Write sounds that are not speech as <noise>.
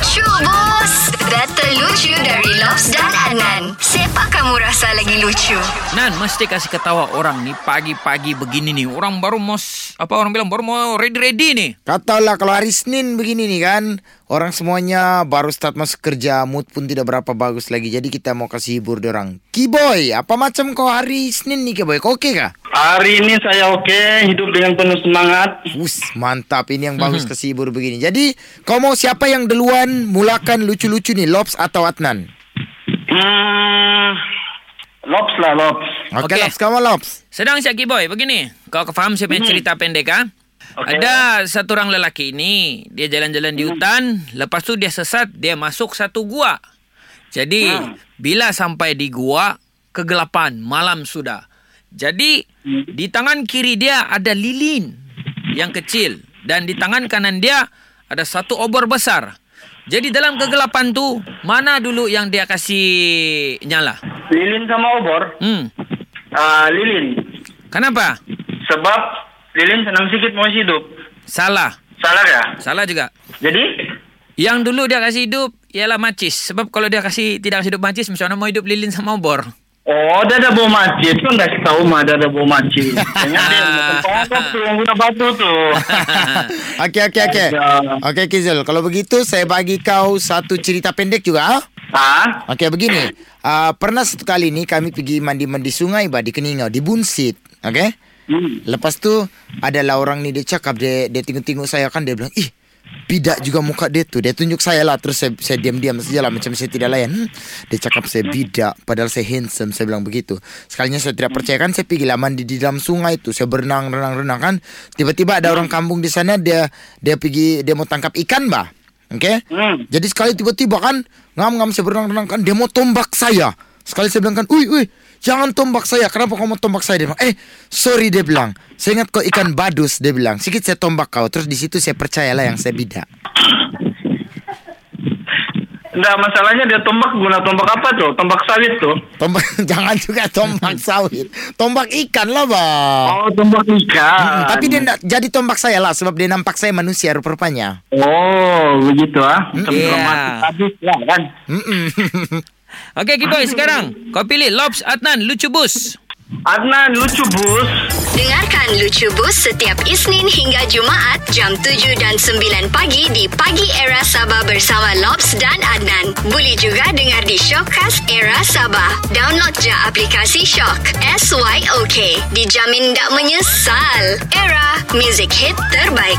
Lucu bos Data lucu dari Lobs dan Anan Siapa kamu rasa lagi lucu? Nan, mesti kasih ketawa orang ni pagi-pagi begini nih. Orang baru mau apa orang bilang baru mau ready-ready nih. Katalah kalau hari Senin begini nih kan Orang semuanya baru start masuk kerja Mood pun tidak berapa bagus lagi Jadi kita mau kasih hibur orang Kiboy, apa macam kau hari Senin nih Kiboy? Kau oke kah? Hari ini saya oke, hidup dengan penuh semangat. Us, mantap Ini yang bagus kasih hibur begini Jadi kau mau siapa yang duluan mulakan lucu-lucu nih Lobs atau Adnan? Hmm, lops lah, lops. Oke, Oke. Lobs, kamu Lobs Sedang siap Boy begini. Kau faham saya punya cerita pendek ah? Okey. Ada satu orang lelaki ini, dia jalan-jalan di hutan, lepas tu dia sesat, dia masuk satu gua. Jadi, bila sampai di gua, kegelapan, malam sudah. Jadi, di tangan kiri dia ada lilin yang kecil dan di tangan kanan dia ada satu obor besar. Jadi dalam kegelapan tu, mana dulu yang dia kasih nyala? Lilin sama obor. Hmm. Ah, lilin. Kenapa? Sebab lilin senang sikit mau hidup. Salah. Salah ya? Salah juga. Jadi, Yang dulu dia kasih hidup ialah macis. Sebab kalau dia kasih tidak kasih hidup macis, mana mau hidup lilin sama obor? Oh, dia ada bau macet. Kan kasih tahu mah dia ada bau macet. Ingat dia, tempat tuh yang guna batu tuh. <laughs> Oke, oke, oke Ada. Oke Kizul, kalau begitu saya bagi kau satu cerita pendek juga ah? ah, Oke begini, uh, pernah satu kali nih kami pergi mandi-mandi sungai bah di Keningau di Bunsit, oke? hmm. Lepas tu adalah orang ni dia cakap dia dia tengok-tengok saya kan dia bilang ih bidak juga muka dia tu Dia tunjuk saya lah. Terus saya, saya diam-diam saja lah Macam saya tidak layan. Hmm, Dia cakap saya bidak Padahal saya handsome Saya bilang begitu. Sekalinya saya tidak percaya kan Saya pergi lah mandi di dalam sungai tu Saya berenang, renang, renang kan. Tiba-tiba ada orang kampung di sana Dia dia pergi Dia mau tangkap ikan bah. Oke Hmm. Jadi sekali tiba-tiba kan Ngam-ngam saya berenang-renang kan Dia mau tombak saya Sekali saya bilang kan Ui, ui Jangan tombak saya Kenapa kau mau tombak saya Dia bilang Eh sorry dia bilang Saya ingat kau ikan badus Dia bilang Sikit saya tombak kau Terus di situ saya percayalah yang saya bidak Enggak, masalahnya dia tombak guna tombak apa tuh? Tombak sawit tuh. Tombak <laughs> Jangan juga tombak <laughs> sawit Tombak ikan lah bang Oh, tombak ikan. Tapi dia nak jadi tombak saya lah Sebab dia nampak saya manusia rupa-rupanya Oh, begitu ah. Macam Iya. dramatis habis lah kan. Mm-mm. <laughs> Okey, Kiboy, sekarang kau pilih Lobs Adnan Lucu Bus. Adnan lucu bus. Dengarkan Lucu Bus setiap Isnin hingga Jumaat jam 7 dan 9 pagi di Pagi Era Sabah bersama Lobs dan Adnan. Boleh juga dengar di Shockcast Era Sabah. Download je aplikasi Shock. S-Y-O-K. Dijamin tak menyesal. Era, music hit terbaik.